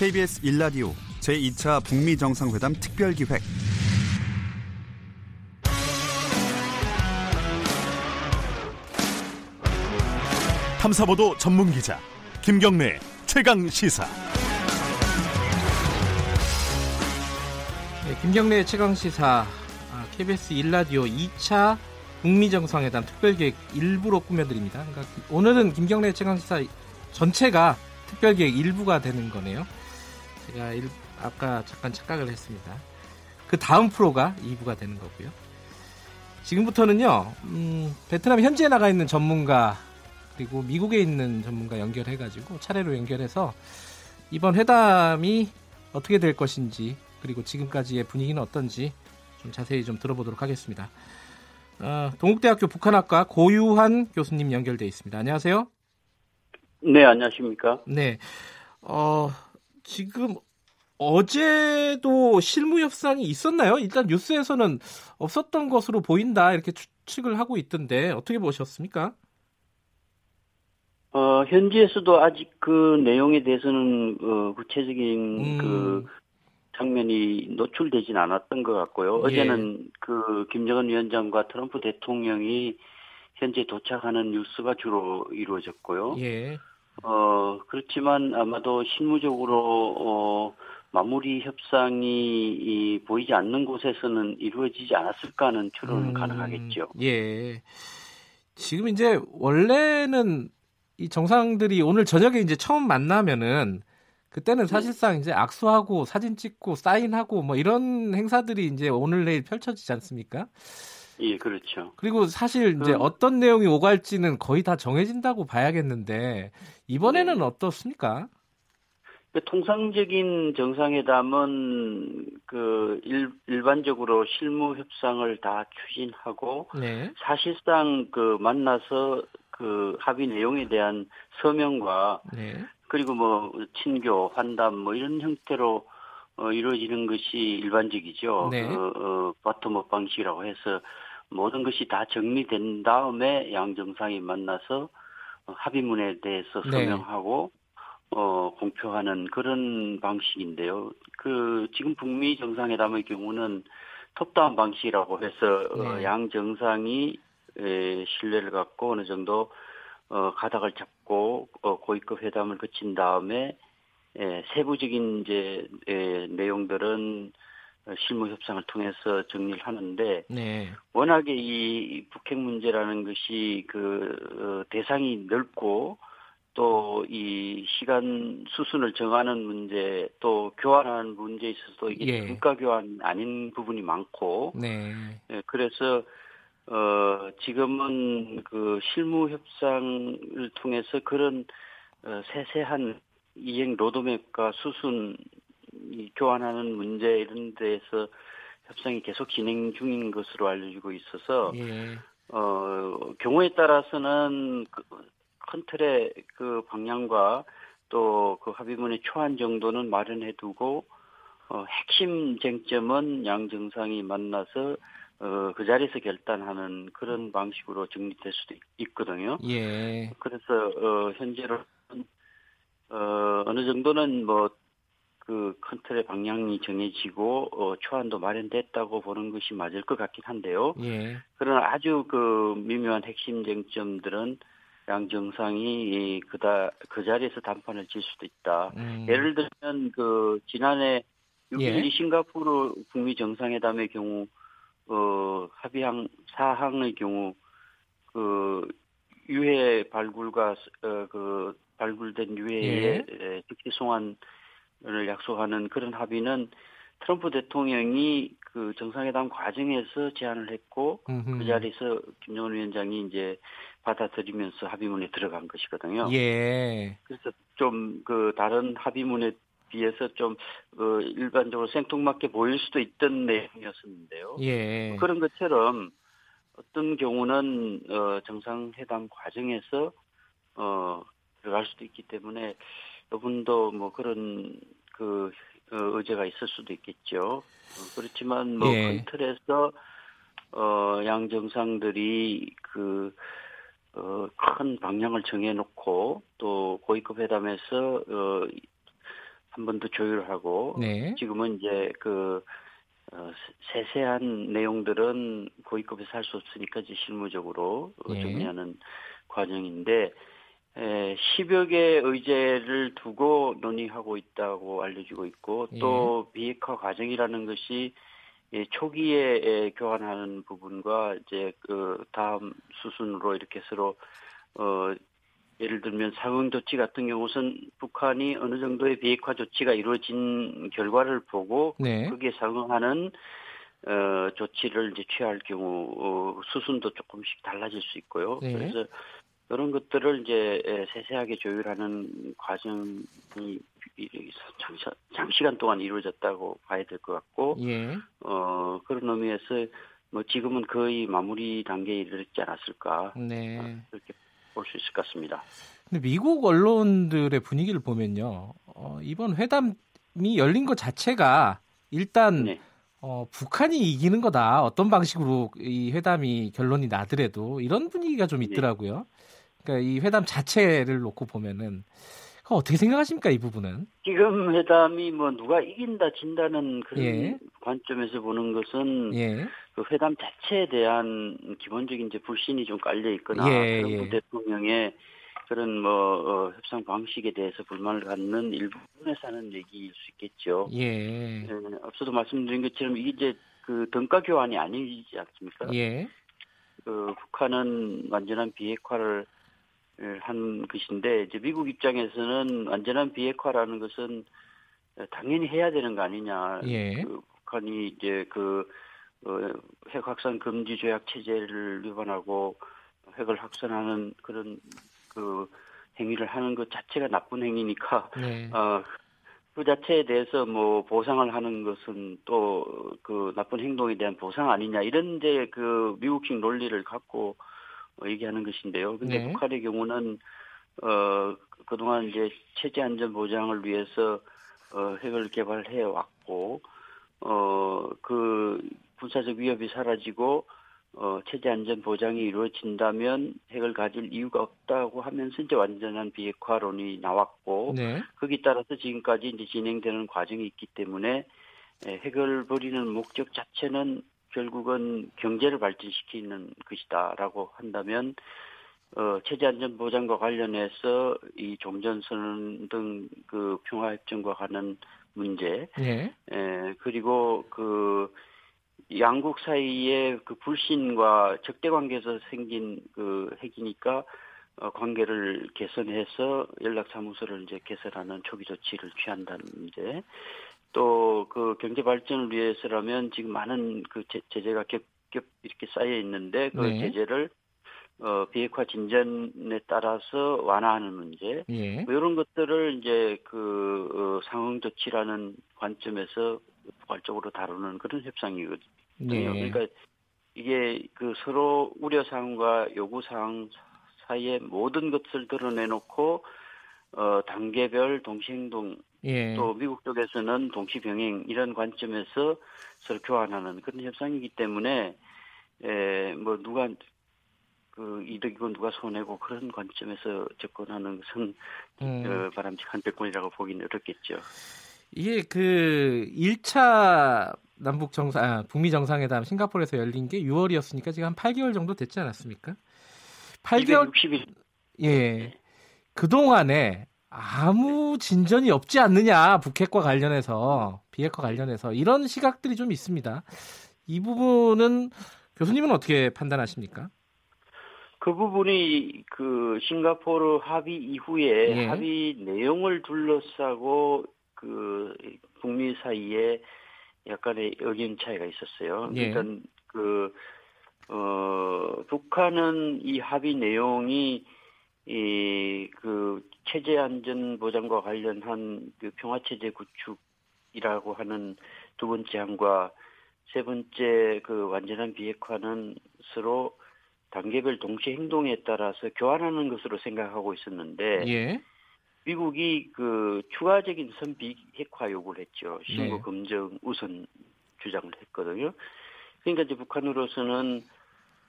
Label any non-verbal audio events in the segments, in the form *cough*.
KBS 1라디오 제2차 북미 정상회담 특별 기획 탐사보도 전문 기자 김경래 최강 시사. 네, 김경래 최강 시사 아, KBS 1라디오 2차 북미 정상회담 특별 기획 일부로 꾸며드립니다. 그러니까 오늘은 김경래 최강 시사 전체가 특별 기획 일부가 되는 거네요. 제가 일, 아까 잠깐 착각을 했습니다. 그 다음 프로가 2부가 되는 거고요. 지금부터는요, 음, 베트남 현지에 나가 있는 전문가 그리고 미국에 있는 전문가 연결해가지고 차례로 연결해서 이번 회담이 어떻게 될 것인지 그리고 지금까지의 분위기는 어떤지 좀 자세히 좀 들어보도록 하겠습니다. 어, 동국대학교 북한학과 고유한 교수님 연결돼 있습니다. 안녕하세요. 네, 안녕하십니까? 네. 어, 지금 어제도 실무 협상이 있었나요? 일단 뉴스에서는 없었던 것으로 보인다 이렇게 추측을 하고 있던데 어떻게 보셨습니까? 어, 현지에서도 아직 그 내용에 대해서는 어, 구체적인 음. 그 장면이 노출되진 않았던 것 같고요. 예. 어제는 그 김정은 위원장과 트럼프 대통령이 현재 도착하는 뉴스가 주로 이루어졌고요. 예. 어, 그렇지만 아마도 실무적으로 어, 마무리 협상이 이, 보이지 않는 곳에서는 이루어지지 않았을까 하는 추론은 음, 가능하겠죠. 예. 지금 이제 원래는 이 정상들이 오늘 저녁에 이제 처음 만나면은 그때는 사실상 이제 악수하고 사진 찍고 사인하고 뭐 이런 행사들이 이제 오늘 내일 펼쳐지지 않습니까? 예, 그렇죠. 그리고 사실 이제 음. 어떤 내용이 오갈지는 거의 다 정해진다고 봐야겠는데 이번에는 네. 어떻습니까? 그 통상적인 정상회담은 그 일, 일반적으로 실무 협상을 다 추진하고 네. 사실상 그 만나서 그 합의 내용에 대한 서명과 네. 그리고 뭐 친교, 환담 뭐 이런 형태로 어, 이루어지는 것이 일반적이죠. 네. 그, 어, bottom-up 방식이라고 해서 모든 것이 다 정리된 다음에 양 정상이 만나서 어, 합의문에 대해서 네. 서명하고 어, 공표하는 그런 방식인데요. 그 지금 북미 정상회담의 경우는 top-down 방식이라고 해서 어, 네. 양 정상이 에, 신뢰를 갖고 어느 정도 어, 가닥을 잡고 어, 고위급 회담을 거친 다음에 에, 세부적인 이제 에, 내용들은 어, 실무 협상을 통해서 정리를 하는데 네. 워낙에 이 북핵 문제라는 것이 그 어, 대상이 넓고 또 이 시간 수순을 정하는 문제 또 교환하는 문제에 있어서도 이게 예. 국가 교환 아닌 부분이 많고 네. 예, 그래서 어 지금은 그 실무 협상을 통해서 그런 어, 세세한 이행 로드맵과 수순 이 교환하는 문제 이런 데에서 협상이 계속 진행 중인 것으로 알려지고 있어서 예. 어 경우에 따라서는 그, 큰 틀의 그 방향과 또 그 합의문의 초안 정도는 마련해 두고 어 핵심 쟁점은 양 정상이 만나서 어, 그 자리에서 결단하는 그런 방식으로 정리될 수도 있, 있거든요. 예. 그래서 어, 현재로는 어, 어느 정도는 뭐 그 큰 틀의 방향이 정해지고 어, 초안도 마련됐다고 보는 것이 맞을 것 같긴 한데요. 예. 그러나 아주 그 미묘한 핵심 쟁점들은 양 정상이 이 그다 그 자리에서 담판을 질 수도 있다. 음. 예를 들면 그 지난해 6일 예. 싱가포르 북미 정상회담의 경우 어 합의항 사항의 경우 그 유해 발굴과 어, 그 발굴된 유해의 예. 에, 즉시 송환 을 약속하는 그런 합의는 트럼프 대통령이 그 정상회담 과정에서 제안을 했고 음흠. 그 자리에서 김정은 위원장이 이제 받아들이면서 합의문에 들어간 것이거든요. 예. 그래서 좀 그 다른 합의문에 비해서 좀 어, 일반적으로 생뚱맞게 보일 수도 있던 내용이었었는데요. 예. 그런 것처럼 어떤 경우는 어, 정상회담 과정에서 어, 들어갈 수도 있기 때문에 여분도 뭐 그런 그 어, 의제가 있을 수도 있겠죠. 어, 그렇지만 뭐 예. 큰 틀에서 어, 양 정상들이 그 어, 큰 방향을 정해놓고 또 고위급 회담에서 어, 한 번 더 조율하고 네. 지금은 이제 그 어, 세세한 내용들은 고위급에서 할 수 없으니까 이제 실무적으로 어, 예. 정리하는 과정인데 에, 10여 개의 의제를 두고 논의하고 있다고 알려지고 있고 또 비핵화 과정이라는 것이 예, 초기에 에, 교환하는 부분과 이제 그 다음 수순으로 이렇게 서로 어 예를 들면 상응 조치 같은 경우는 북한이 어느 정도의 비핵화 조치가 이루어진 결과를 보고 네. 거기에 상응하는 어, 조치를 이제 취할 경우 어, 수순도 조금씩 달라질 수 있고요. 네. 그래서 이런 것들을 이제 에, 세세하게 조율하는 과정이 이- 장시, 장시 간 동안 이루어졌다고 봐야 될 것 같고 예. 어, 그런 의미에서 뭐 지금은 거의 마무리 단계에 이르지 않았을까 네. 그렇게 볼 수 있을 것 같습니다. 근데 미국 언론들의 분위기를 보면요. 어, 이번 회담이 열린 것 자체가 일단 네. 어, 북한이 이기는 거다. 어떤 방식으로 이 회담이 결론이 나더라도 이런 분위기가 좀 있더라고요. 그러니까 이 회담 자체를 놓고 보면은 어떻게 생각하십니까 이 부분은? 지금 회담이 뭐 누가 이긴다 진다는 그런 예. 관점에서 보는 것은 예. 그 회담 자체에 대한 기본적인 이제 불신이 좀 깔려 있거나 예, 트럼프 예. 대통령의 그런 뭐 어, 협상 방식에 대해서 불만을 갖는 일부분에서 하는 얘기일 수 있겠죠. 예. 예, 앞서도 말씀드린 것처럼 이게 이제 그 등가 교환이 아니지 않습니까? 예. 그 북한은 완전한 비핵화를 한 것인데 이제 미국 입장에서는 완전한 비핵화라는 것은 당연히 해야 되는 거 아니냐. 예. 그 북한이 이제 그 어, 핵 확산 금지 조약 체제를 위반하고 핵을 확산하는 그런 그 행위를 하는 것 자체가 나쁜 행위니까 네. *laughs* 어, 그 자체에 대해서 뭐 보상을 하는 것은 또 그 나쁜 행동에 대한 보상 아니냐 이런 이제 그 미국식 논리를 갖고 어, 얘기하는 것인데요. 근데 네. 북한의 경우는 어 그동안 이제 체제 안전 보장을 위해서 어 핵을 개발해 왔고 어그 군사적 위협이 사라지고 어 체제 안전 보장이 이루어진다면 핵을 가질 이유가 없다고 하면서 이제 완전한 비핵화론이 나왔고 네. 거기 따라서 지금까지 이제 진행되는 과정이 있기 때문에 에, 핵을 버리는 목적 자체는 결국은 경제를 발전시키는 것이다라고 한다면 어, 체제 안전 보장과 관련해서 이 종전선언 등 그 평화 협정과 관한 문제, 예. 에, 그리고 그 양국 사이의 그 불신과 적대 관계에서 생긴 그 핵이니까 어, 관계를 개선해서 연락 사무소를 이제 개설하는 초기 조치를 취한다는 문제. 또 그 경제 발전을 위해서라면 지금 많은 그 제, 제재가 겹겹 이렇게 쌓여 있는데 그 네. 제재를 어, 비핵화 진전에 따라서 완화하는 문제. 예. 뭐 이런 것들을 이제 그 어, 상응 조치라는 관점에서 포괄적으로 다루는 그런 협상이거든요. 네. 그러니까 이게 그 서로 우려 사항과 요구 사항 사이에 모든 것을 드러내놓고 어 단계별 동시 행동 예. 또 미국 쪽에서는 동시 병행 이런 관점에서 서로 교환하는 그런 협상이기 때문에 에 뭐 누가 그 이득이고 누가 손해고 그런 관점에서 접근하는 것은 음. 어, 바람직한 접근이라고 보기는 어렵겠죠. 이게 그 1차 남북 정상, 아, 북미 정상회담 싱가포르에서 열린 게 6월이었으니까 지금 한 8개월 정도 됐지 않았습니까? 8개월 260일 예. 그 동안에 아무 진전이 없지 않느냐, 북핵과 관련해서, 비핵화 관련해서, 이런 시각들이 좀 있습니다. 이 부분은 교수님은 어떻게 판단하십니까? 그 부분이 그 싱가포르 합의 이후에 예. 합의 내용을 둘러싸고 그 북미 사이에 약간의 의견 차이가 있었어요. 예. 그러니까 그 어, 북한은 이 합의 내용이 이그 체제 안전 보장과 관련한 그 평화 체제 구축이라고 하는 두 번째 항과 세 번째 그 완전한 비핵화는 서로 단계별 동시 행동에 따라서 교환하는 것으로 생각하고 있었는데 예. 미국이 그 추가적인 선비핵화 요구를 했죠. 신고 네. 검증 우선 주장을 했거든요. 그러니까 이제 북한으로서는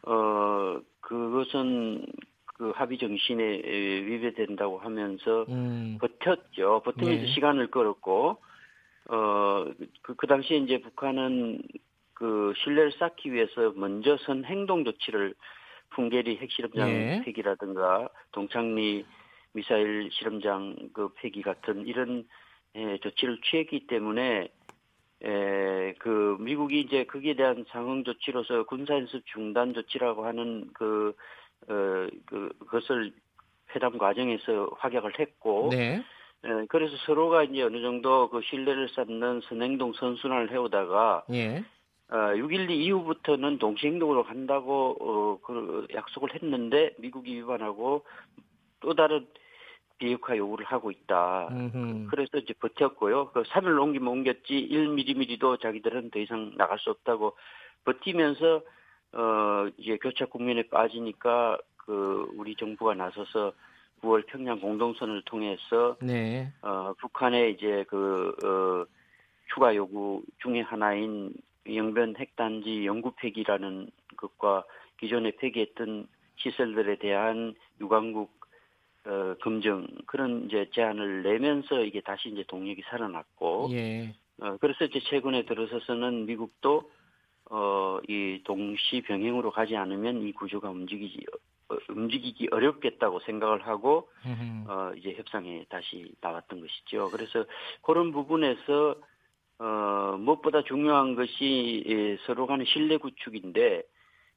어 그것은 그 합의 정신에 위배된다고 하면서 음. 버텼죠. 버티면서 네. 시간을 끌었고 어그 그 당시에 이제 북한은 그 신뢰를 쌓기 위해서 먼저 선 행동 조치를 풍계리 핵실험장 예. 폐기라든가 동창리 미사일 실험장 그 폐기 같은 이런 예, 조치를 취했기 때문에 에, 그 미국이 이제 거기에 대한 상응 조치로서 군사연습 중단 조치라고 하는 그, 어, 그, 그것을 회담 과정에서 확약을 했고, 네. 에, 그래서 서로가 이제 어느 정도 그 신뢰를 쌓는 선행동 선순환을 해오다가, 예. 어, 6.12 이후부터는 동시행동으로 간다고, 어, 그 약속을 했는데, 미국이 위반하고 또 다른 비핵화 요구를 하고 있다. 음흠. 그래서 이제 버텼고요. 그 3일 옮기면 옮겼지 1mm도 자기들은 더 이상 나갈 수 없다고 버티면서 어 이제 교착 국면에 빠지니까 그 우리 정부가 나서서 9월 평양 공동선을 통해서 네. 어 북한의 이제 그 어, 추가 요구 중에 하나인 영변 핵단지 영구 폐기라는 것과 기존에 폐기했던 시설들에 대한 유관국 어, 검증 그런 이제 제안을 내면서 이게 다시 이제 동력이 살아났고 예. 어, 그래서 이제 최근에 들어서서는 미국도 어, 이 동시 병행으로 가지 않으면 이 구조가 움직이지 어, 움직이기 어렵겠다고 생각을 하고. 어, 이제 협상에 다시 나왔던 것이죠. 그래서 그런 부분에서 어, 무엇보다 중요한 것이 예, 서로 간의 신뢰 구축인데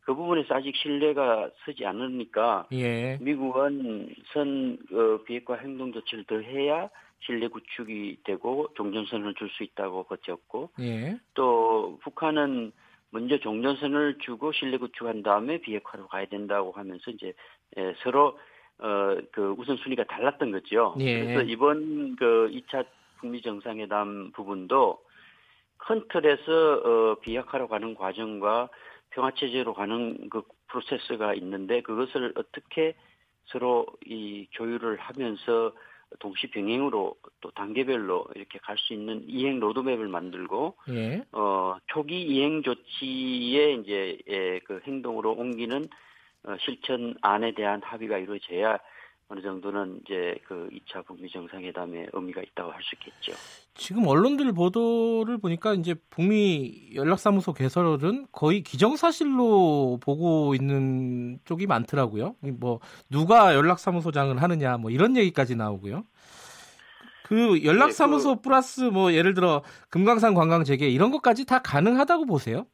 그 부분에서 아직 신뢰가 서지 않으니까 예. 미국은 선 어, 비핵화 행동 조치를 더 해야 신뢰 구축이 되고 종전선을 줄 수 있다고 버텼고 예. 또 북한은 먼저 종전선을 주고 신뢰 구축한 다음에 비핵화로 가야 된다고 하면서 이제 예, 서로 어, 그 우선순위가 달랐던 거죠. 예. 그래서 이번 그 2차 북미 정상회담 부분도 큰 틀에서 어, 비핵화로 가는 과정과 평화체제로 가는 그 프로세스가 있는데 그것을 어떻게 서로 이 조율을 하면서 동시 병행으로 또 단계별로 이렇게 갈 수 있는 이행 로드맵을 만들고 예. 어 초기 이행 조치에 이제 예, 그 행동으로 옮기는 어, 실천안에 대한 합의가 이루어져야 어느 정도는 이제 그 2차 북미 정상회담에 의미가 있다고 할 수 있겠죠. 지금 언론들 보도를 보니까 이제 북미 연락사무소 개설은 거의 기정사실로 보고 있는 쪽이 많더라고요. 뭐 누가 연락사무소장을 하느냐 뭐 이런 얘기까지 나오고요. 그 연락사무소 플러스 뭐 예를 들어 금강산 관광 재개 이런 것까지 다 가능하다고 보세요?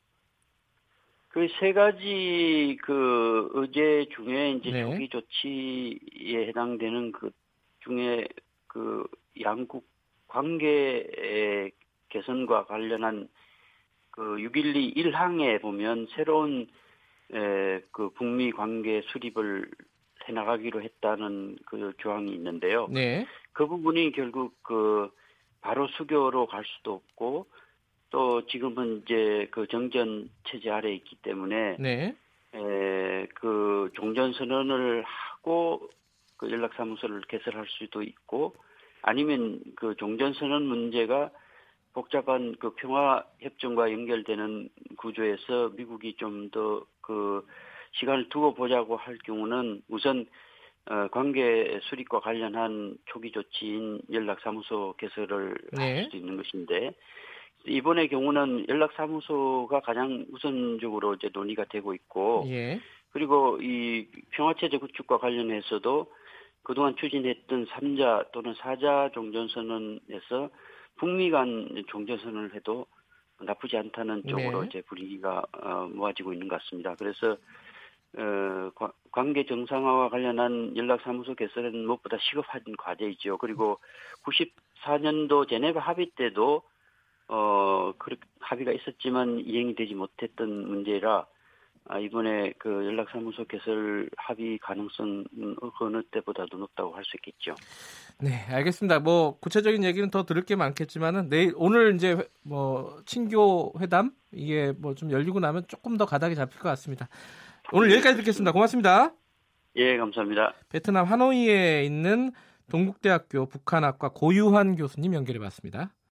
그 세 가지 그 의제 중에 이제 네. 초기 조치에 해당되는 그 중에 그 양국 관계 개선과 관련한 그 6.12 1항에 보면 새로운 에, 그 북미 관계 수립을 해나가기로 했다는 그 조항이 있는데요. 네. 그 부분이 결국 그 바로 수교로 갈 수도 없고 또 지금은 이제 그 정전 체제 아래에 있기 때문에 네. 에, 그 종전 선언을 하고 그 연락사무소를 개설할 수도 있고 아니면 그 종전 선언 문제가 복잡한 그 평화 협정과 연결되는 구조에서 미국이 좀 더 그 시간을 두고 보자고 할 경우는 우선 어, 관계 수립과 관련한 초기 조치인 연락사무소 개설을 네. 할 수도 있는 것인데 이번의 경우는 연락사무소가 가장 우선적으로 이제 논의가 되고 있고 예. 그리고 이 평화체제 구축과 관련해서도 그동안 추진했던 3자 또는 4자 종전선언에서 북미 간 종전선언을 해도 나쁘지 않다는 쪽으로 네. 이제 분위기가 어, 모아지고 있는 것 같습니다. 그래서 어, 과- 관계 정상화와 관련한 연락사무소 개설은 무엇보다 시급한 과제이죠. 그리고 94년도 제네바 합의 때도 어, 그 합의가 있었지만 이행이 되지 못했던 문제라 아, 이번에 그 연락사무소 개설 합의 가능성은 그 어느 때보다도 높다고 할 수 있겠죠. 네, 알겠습니다. 뭐 구체적인 얘기는 더 들을 게 많겠지만은 내일 오늘 이제 회- 뭐 친교 회담 이게 뭐 좀 열리고 나면 조금 더 가닥이 잡힐 것 같습니다. 오늘 여기까지 듣겠습니다. 고맙습니다. 예, 감사합니다. 베트남 하노이에 있는 동국대학교 북한학과 고유환 교수님 연결해 봤습니다.